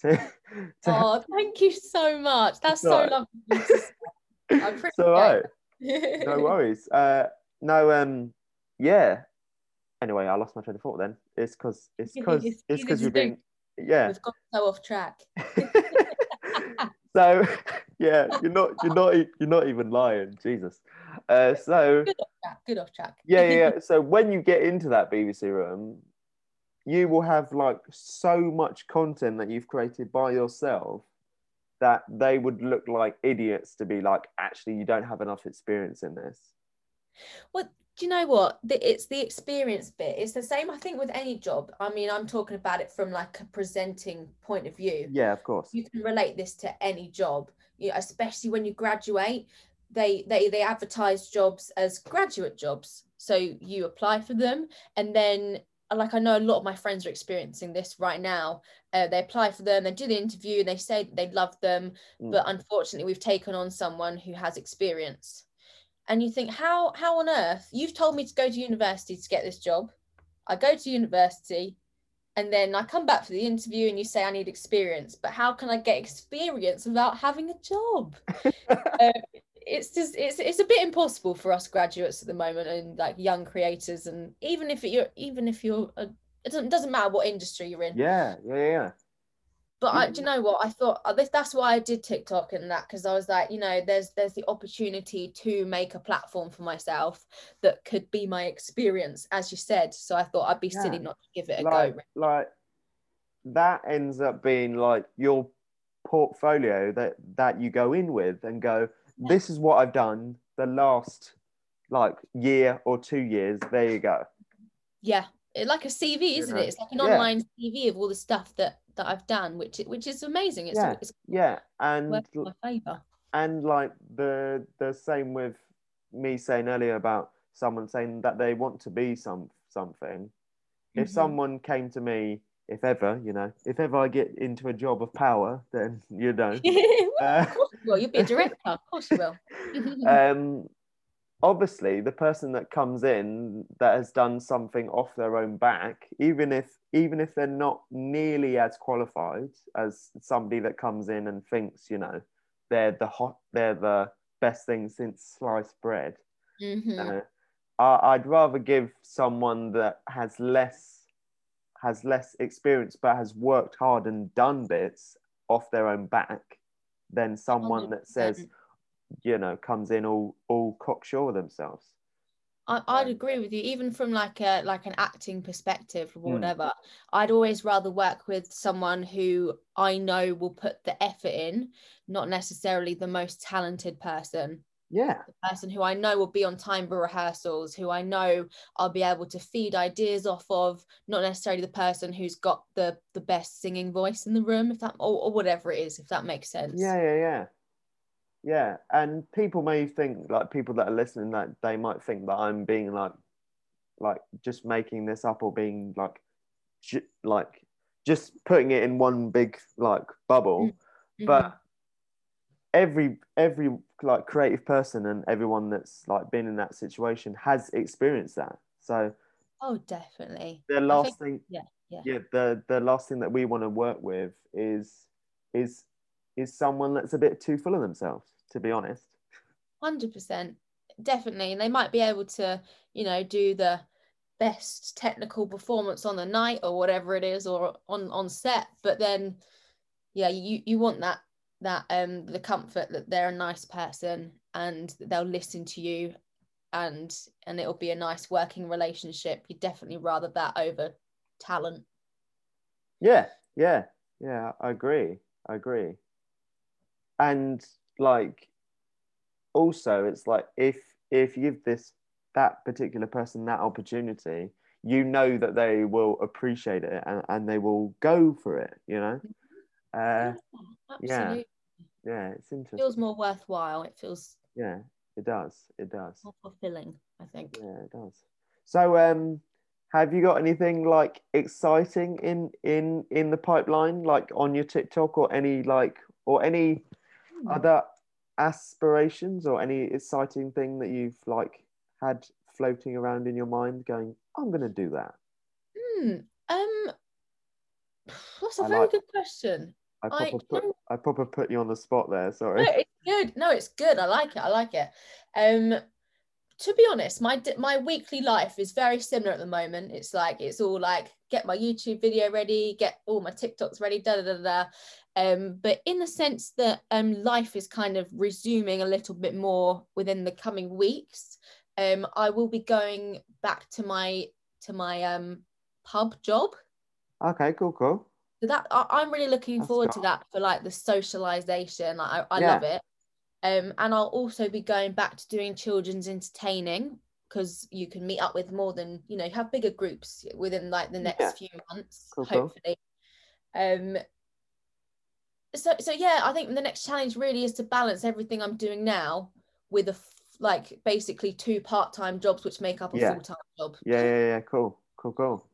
to, (laughs) to
Oh, thank you so much. That's so
alright.
lovely. I (laughs) appreciate
so right no (laughs) worries uh no um yeah anyway I lost my train of thought then it's because it's because
It's
because
to
we've been yeah
We've got so off track.
so yeah you're not you're not you're not even lying jesus uh so
Good off track. Good off track.
yeah, yeah so when you get into that bbc room you will have like so much content that you've created by yourself that they would look like idiots to be like actually you don't have enough experience in this
Well, do you know what? It's the experience bit. It's the same, I think, with any job. I mean, I'm talking about it from like a presenting point of view.
yeah of course
You can relate this to any job, you know, especially when you graduate. They they they advertise jobs as graduate jobs, so you apply for them, and then like I know a lot of my friends are experiencing this right now. Uh, they apply for them, they do the interview, and they say that they love them,
Mm.
but unfortunately, we've taken on someone who has experience. And you think, how how on earth? You've told me to go to university to get this job. I go to university, and then I come back for the interview, and you say I need experience. But how can I get experience without having a job? (laughs) Uh, it's just it's it's a bit impossible for us graduates at the moment, and like young creators, and even if you're even if you're a, it doesn't doesn't matter what industry you're in.
yeah yeah yeah, yeah
But I, do mm. you know what? I thought that's why I did TikTok and that because I was like, you know, there's there's the opportunity to make a platform for myself that could be my experience, as you said. So I thought I'd be silly not to give it a
like
go.
like that ends up being like your portfolio that that you go in with and go this is what i've done the last like year or two years there you go
Yeah, like a CV, isn't
know,
it? It's like an
yeah.
online CV of all the stuff that that I've done, which which is amazing. It's,
Yeah.
it's
yeah and
my favour.
and like the the same with me saying earlier about someone saying that they want to be some something if
Mhm.
someone came to me if ever you know if ever i get into a job of power then you know (laughs) Uh,
of course you will. You'll be a (laughs) director. Of course you will. (laughs)
um, obviously the person that comes in that has done something off their own back even if even if they're not nearly as qualified as somebody that comes in and thinks you know they're the hot they're the best thing since sliced bread
Mhm.
uh, I- i'd rather give someone that has less has less experience but has worked hard and done bits off their own back than someone that says you know comes in all all cocksure themselves
I, I'd agree with you, even from like a like an acting perspective or
Mm.
whatever. I'd always rather work with someone who I know will put the effort in, not necessarily the most talented person.
Yeah
The person who I know will be on time for rehearsals, who I know I'll be able to feed ideas off of, not necessarily the person who's got the the best singing voice in the room, if that or, or whatever it is, if that makes sense.
yeah yeah yeah yeah and people may think like people that are listening that they might think that i'm being like like just making this up or being like ju- like just putting it in one big like bubble
Mhm.
but every every like creative person and everyone that's like been in that situation has experienced that so
oh, definitely.
the last
think-
thing
yeah, yeah.
yeah the the last thing that we want to work with is is is someone that's a bit too full of themselves to be honest
Hundred percent, definitely, and they might be able to, you know, do the best technical performance on the night or whatever it is, or on on set. But then, yeah, you you want that that um the comfort that they're a nice person and they'll listen to you, and and it'll be a nice working relationship. You definitely rather that over talent.
yeah yeah yeah i agree i agree and like also it's like if if you give this that particular person that opportunity you know that they will appreciate it and, and they will go for it you know uh yeah.
Absolutely,
yeah it's
it
interesting
feels more worthwhile. It feels
yeah it does it does
more fulfilling. I think.
yeah it does so um have you got anything like exciting in in in the pipeline like on your tiktok or any like or any
Hmm.
other aspirations or any exciting thing that you've like had floating around in your mind going i'm going to do that
Hmm. Um, (sighs) that's a
I
very
like-
good question.
I
I
proper put i proper put you on the spot there Sorry.
No, it's good. No, it's good. I like it. I like it. Um, to be honest, my my weekly life is very similar at the moment. It's like it's all like get my YouTube video ready, get all my TikToks ready, da da da da. Um, but in the sense that um life is kind of resuming a little bit more within the coming weeks. Um, I will be going back to my to my um pub job.
okay cool cool
So that I, I'm really looking
That's
forward
cool.
to that for like the socialization. Like, I, I
Yeah.
love it. Um, and I'll also be going back to doing children's entertaining because you can meet up with more than you know, have bigger groups within like the next
Yeah.
few months,
Cool, cool.
hopefully. Um so so yeah, I think the next challenge really is to balance everything I'm doing now with a f- like basically two part-time jobs which make up a
Yeah.
full-time job.
yeah yeah yeah cool cool cool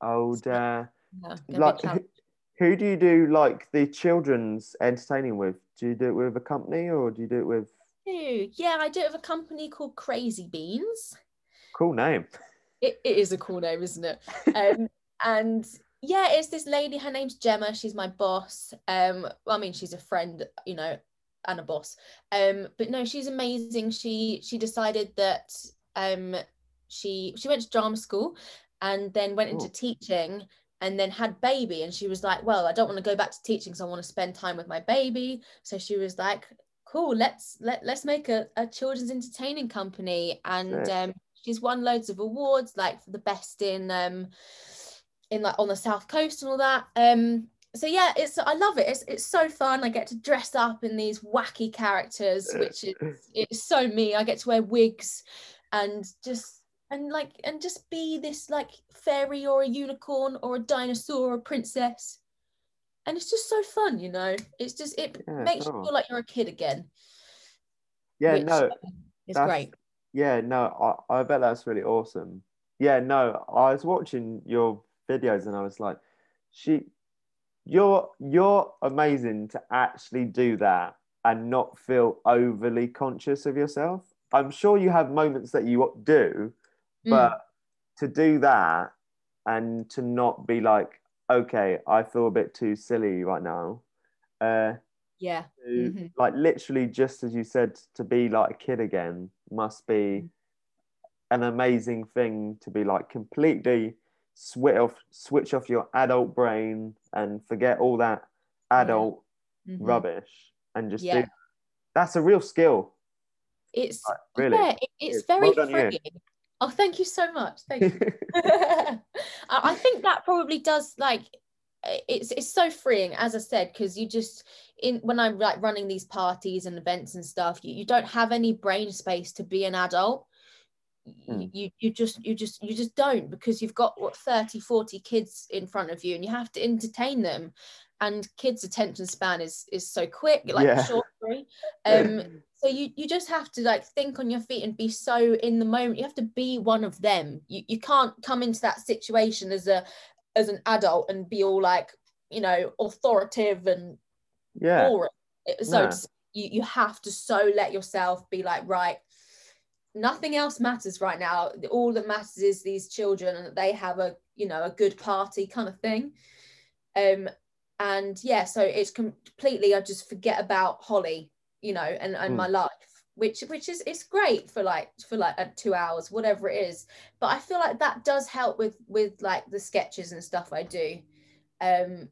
i would uh
Yeah, gonna be a
like (laughs) who, do you do like the children's entertaining with do you do it with a company or do you do it with
Yeah, I do it with a company called Crazy Beans.
cool name
it, it is a cool name, isn't it? (laughs) Um, and yeah, it's this lady. Her name's Gemma. She's my boss. Um, well, I mean, she's a friend, you know, and a boss. Um, but no, she's amazing. She she decided that um, she she went to drama school, and then went into
Cool.
teaching, and then had baby. And she was like, "Well, I don't want to go back to teaching, so I want to spend time with my baby." So she was like, "Cool, let's let let's make a, a children's entertaining company." And um, she's won loads of awards like for the best in um in like on the south coast and all that um so yeah it's i love it it's, it's so fun i get to dress up in these wacky characters which is it's so me i get to wear wigs and just and like and just be this like fairy or a unicorn or a dinosaur or a princess and it's just so fun you know it's just it
Yeah,
makes you feel like you're a kid again
yeah
which,
no
um,
that's-
great
Yeah, no, I, I bet that's really awesome. Yeah, no, I was watching your videos and I was like, she, you're you're amazing to actually do that and not feel overly conscious of yourself. I'm sure you have moments that you do,
Mm.
but to do that and to not be like, okay, I feel a bit too silly right now. Uh,
yeah
to,
Mhm.
like literally just as you said to be like a kid again must be an amazing thing to be like completely switch off switch off your adult brain and forget all that adult
Mhm.
rubbish and just
Yeah.
do that's a real skill
it's
like, really
yeah it's
It's-
very
well done you.
freeing oh thank you so much. Thank you. (laughs) I think that probably does like it's it's so freeing as I said because you just in when I'm like running these parties and events and stuff you, you don't have any brain space to be an adult.
Hmm.
you, you just you just you just don't because you've got what 30 40 kids in front of you and you have to entertain them. And kids attention span is is so quick like
Yeah.
short (laughs) um you you just have to like think on your feet and be so in the moment. You have to be one of them. You, you can't come into that situation as a as an adult and be all like you know authoritative and
yeah.
boring. So it's- you, you have to so let yourself be like right nothing else matters right now. All that matters is these children and that they have a you know a good party kind of thing. Um and yeah so it's completely i just forget about holly you know and and
Mm.
my life which which is it's great for like for like two hours whatever it is but i feel like that does help with with like the sketches and stuff i do um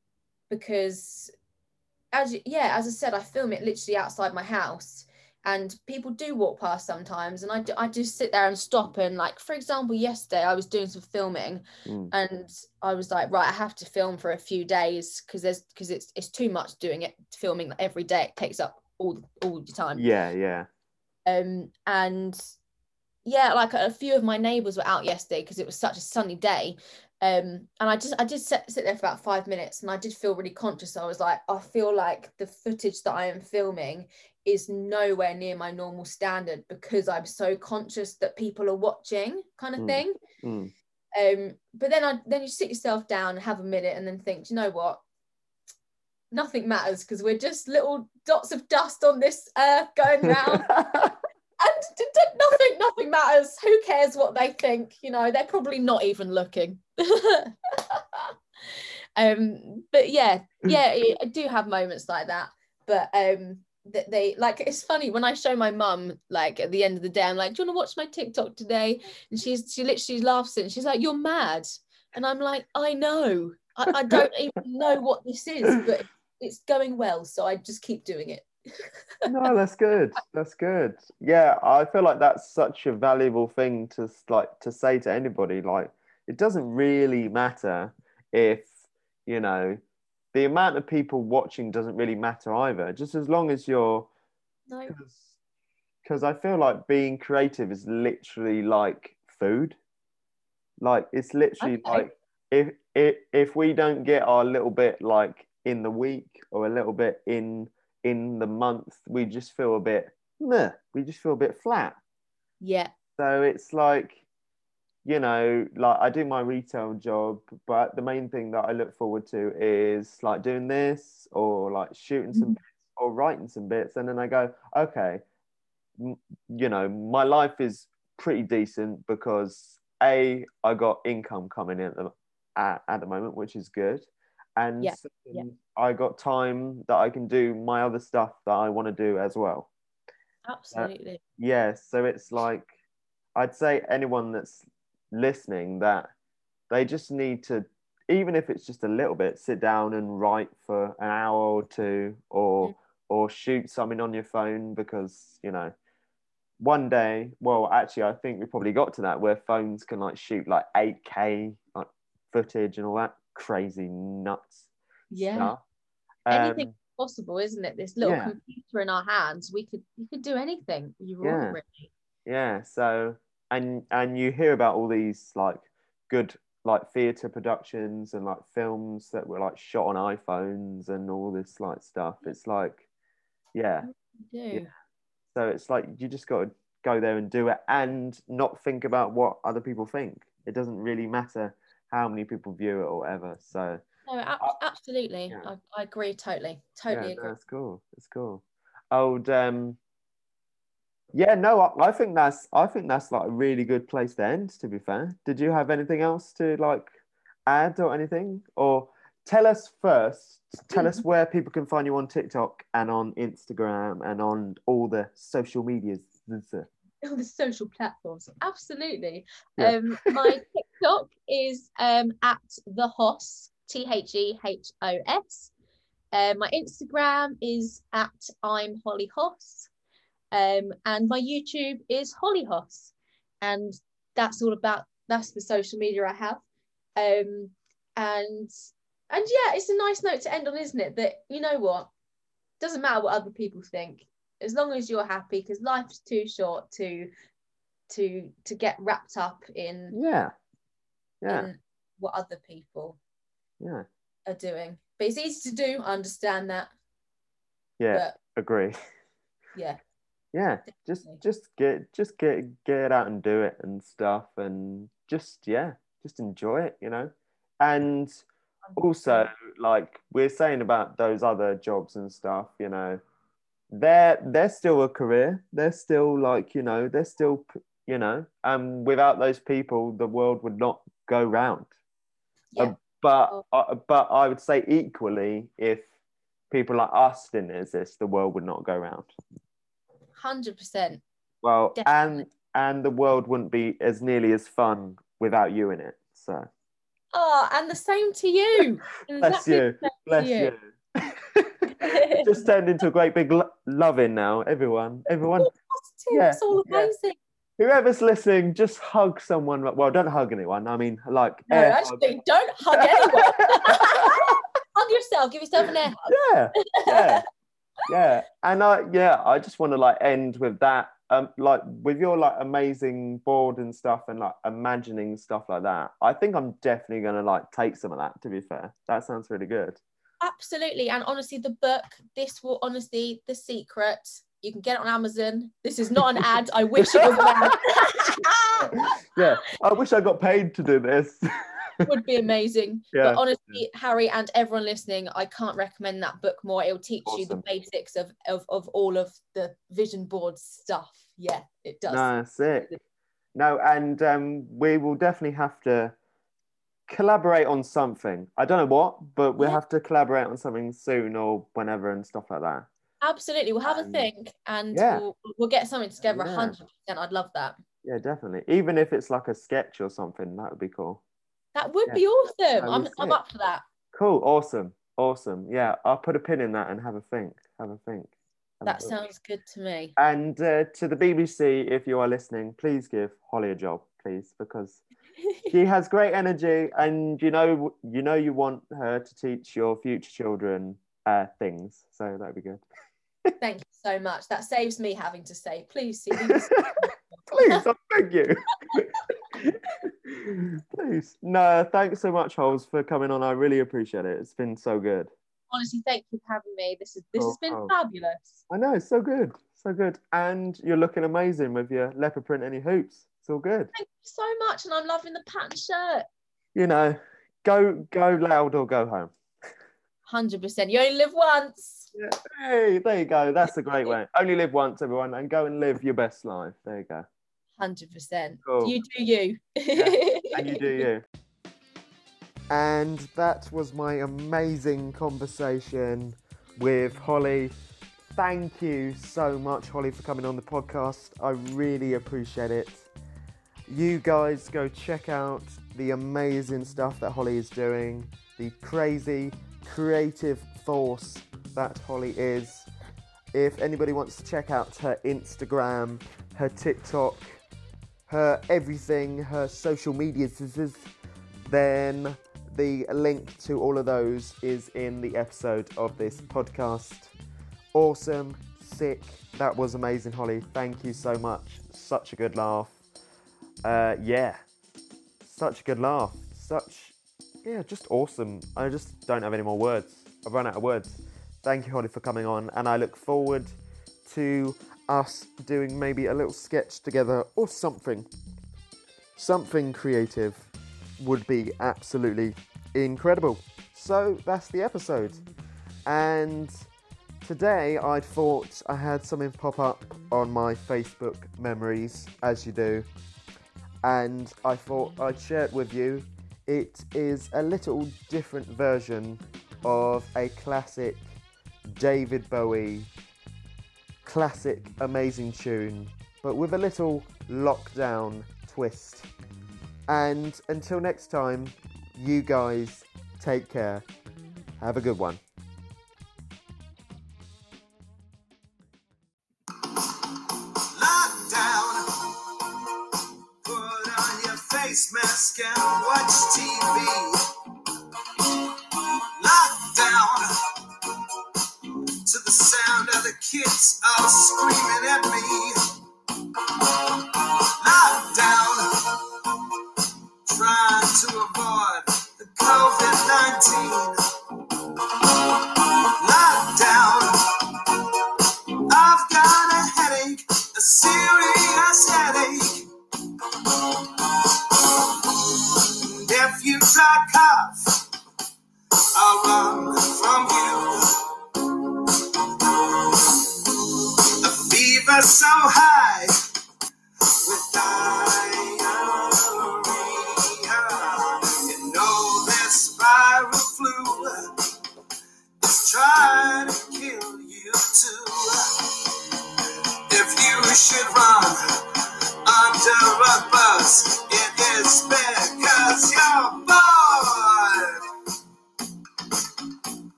because as yeah as i said i film it literally outside my house and people do walk past sometimes and I, do, I just sit there and stop and like for example yesterday i was doing some filming
Mm.
and i was like right i have to film for a few days because there's because it's it's too much doing it filming every day it takes up all all the time.
Yeah yeah.
Um and yeah like a few of my neighbors were out yesterday because it was such a sunny day. Um and i just i did sit, sit there for about five minutes and i did feel really conscious. I was like i feel like the footage that i am filming is nowhere near my normal standard because i'm so conscious that people are watching kind of
Mm.
thing.
Mm.
um but then i then you sit yourself down and have a minute and then think "Do you know what nothing matters because we're just little dots of dust on this earth going round. (laughs) and d- d- nothing nothing matters. Who cares what they think? You know they're probably not even looking. (laughs) Um but yeah yeah (clears throat) i do have moments like that. But um that they like it's funny when i show my mum like at the end of the day i'm like do you want to watch my tiktok today? And she's she literally laughs and she's like you're mad. And i'm like i know. I, I don't (laughs) even know what this is but it's going well so i just keep doing it
no, that's good. That's good. Yeah, I feel like that's such a valuable thing to like to say to anybody. Like, it doesn't really matter if you know the amount of people watching doesn't really matter either. Just as long as you're,
no
because I feel like being creative is literally like food. Like it's literally
Okay.
like if if if we don't get our little bit like in the week or a little bit in in the month, we just feel a bit meh. We just feel a bit flat.
yeah
So it's like, you know, like I do my retail job, but the main thing that I look forward to is like doing this or like shooting some mm-hmm. bits or writing some bits. And then I go, okay, you know, my life is pretty decent because A, I got income coming in at the, at, at the moment, which is good. And
Yeah,
second,
yeah.
I got time that I can do my other stuff that I want to do as well
absolutely
yeah so it's like i'd say anyone that's listening that they just need to even if it's just a little bit sit down and write for an hour or two or
Mm.
or shoot something on your phone because you know one day well actually i think we probably got to that where phones can like shoot like 8k like footage and all that crazy nuts
yeah.
stuff.
Anything
Um,
possible isn't it? This little
yeah.
computer in our hands we could we could do anything. You want
Yeah.
really.
Yeah so and and you hear about all these like good like theater productions and like films that were like shot on iphones and all this like stuff. It's like yeah.
Do
so it's like you just got to go there and do it and not think about what other people think. It doesn't really matter how many people view it or whatever so
no ab- absolutely
yeah.
I, I agree totally totally
yeah,
agree
no, it's cool. It's cool. Old um yeah, no, I, I think that's I think that's like a really good place to end, to be fair. Did you have anything else to like add or anything? Or tell us first, tell us where people can find you on TikTok and on Instagram and on all the social medias. (laughs)
all the social platforms. Absolutely.
Yeah.
um my (laughs) tiktok is um at the hoss t-h-e-h-o-s um, my instagram is at i'm holly hoss. Um and my youtube is holly hoss. And that's all about that's the social media i have. Um and and yeah it's a nice note to end on isn't it? That you know what? Doesn't matter what other people think as long as you're happy because life's too short to to to get wrapped up in,
Yeah. Yeah.
in what other people
Yeah.
are doing but it's easy to do i understand that
Yeah.
but
Agree. (laughs)
yeah
yeah just just get just get get out and do it and stuff and just yeah just enjoy it you know and also like we're saying about those other jobs and stuff you know they're they're still a career. They're still like you know they're still you know and without those people the world would not go round.
Yeah
but uh, but i would say equally if people like us didn't exist the world would not go round.
100%
well,
Definitely.
and and the world wouldn't be as nearly as fun without you in it. So.
Oh and the same to you. (laughs)
Bless
Exactly
you, bless
to
you. It just turned into a great big lo- loving now. Everyone, everyone,
Positive,
Yeah,
it's all
yeah.
amazing
whoever's listening, just hug someone. Well, don't hug anyone. I mean, like
no
air hug.
don't hug anyone (laughs) hug yourself give yourself an air hug
yeah, yeah, yeah. And I, yeah, I just want to like end with that. Um, like with your like amazing board and stuff, and like imagining stuff like that. I think I'm definitely gonna like take some of that. To be fair, that sounds really good.
Absolutely and honestly the book this will honestly the secret you can get it on amazon this is not an ad i wish it was an (laughs) ad
yeah, I wish I got paid to do this.
would be amazing. (laughs)
Yeah.
But honestly, Harry and everyone listening, I can't recommend that book more. It'll teach you the basics of, of of all of the vision board stuff. Yeah, it does.
No, sick. No, and um, we will definitely have to collaborate on something. I don't know what, but we'll
Yeah.
have to collaborate on something soon or whenever and stuff like that.
Absolutely. We'll have a
Um,
think and
yeah.
we'll, we'll get something together
Yeah.
100%. I'd love that.
Yeah, definitely. Even if it's like a sketch or something, that would be cool.
That would
Yeah.
be awesome. I'm, I'm up for that.
Cool, awesome, awesome. Yeah, I'll put a pin in that and have a think. Have a think. Have
That sounds good to me.
And uh, to the BBC, if you are listening, please give Holly a job, please, because (laughs) she has great energy, and you know, you know, you want her to teach your future children uh, things. So that'd be good. (laughs)
Thank you so much. That saves me having to say, please see (laughs)
please, I beg you. please. No, thanks so much, Holes, for coming on. I really appreciate it. It's been so good.
Honestly, thank you for having me. This is this
Oh,
has been
oh.
fabulous.
I know, it's so good. So good. And you're looking amazing with your leopard print any hoops. It's all good.
Thank you so much, and I'm loving the pattern shirt.
You know, go go loud or go home.
Hundred percent. You only live once.
Hey, there you go. That's a great way. Only live once, everyone, and go and live your best life. There you go.
Hundred percent.
Cool.
You do you.
And you do (laughs) you. And that was my amazing conversation with Holly. Thank you so much, Holly, for coming on the podcast. I really appreciate it. You guys go check out the amazing stuff that Holly is doing, the crazy creative force that Holly is. If anybody wants to check out her Instagram, her TikTok, her everything, her social medias, then the link to all of those is in the episode of this podcast. Awesome, sick. That was amazing, Holly. Thank you so much. Such a good laugh. Uh, yeah, such a good laugh. Such, yeah, just awesome. I just don't have any more words. I've run out of words. Thank you, Holly, for coming on, and I look forward to us doing maybe a little sketch together or something. Something creative would be absolutely incredible. So that's the episode. And today I thought I had something pop up on my Facebook memories, as you do. And I thought mm. I'd share it with you. It is a little different version of a classic David Bowie classic amazing tune, but with a little lockdown twist. And until next time, you guys take care. Have a good one.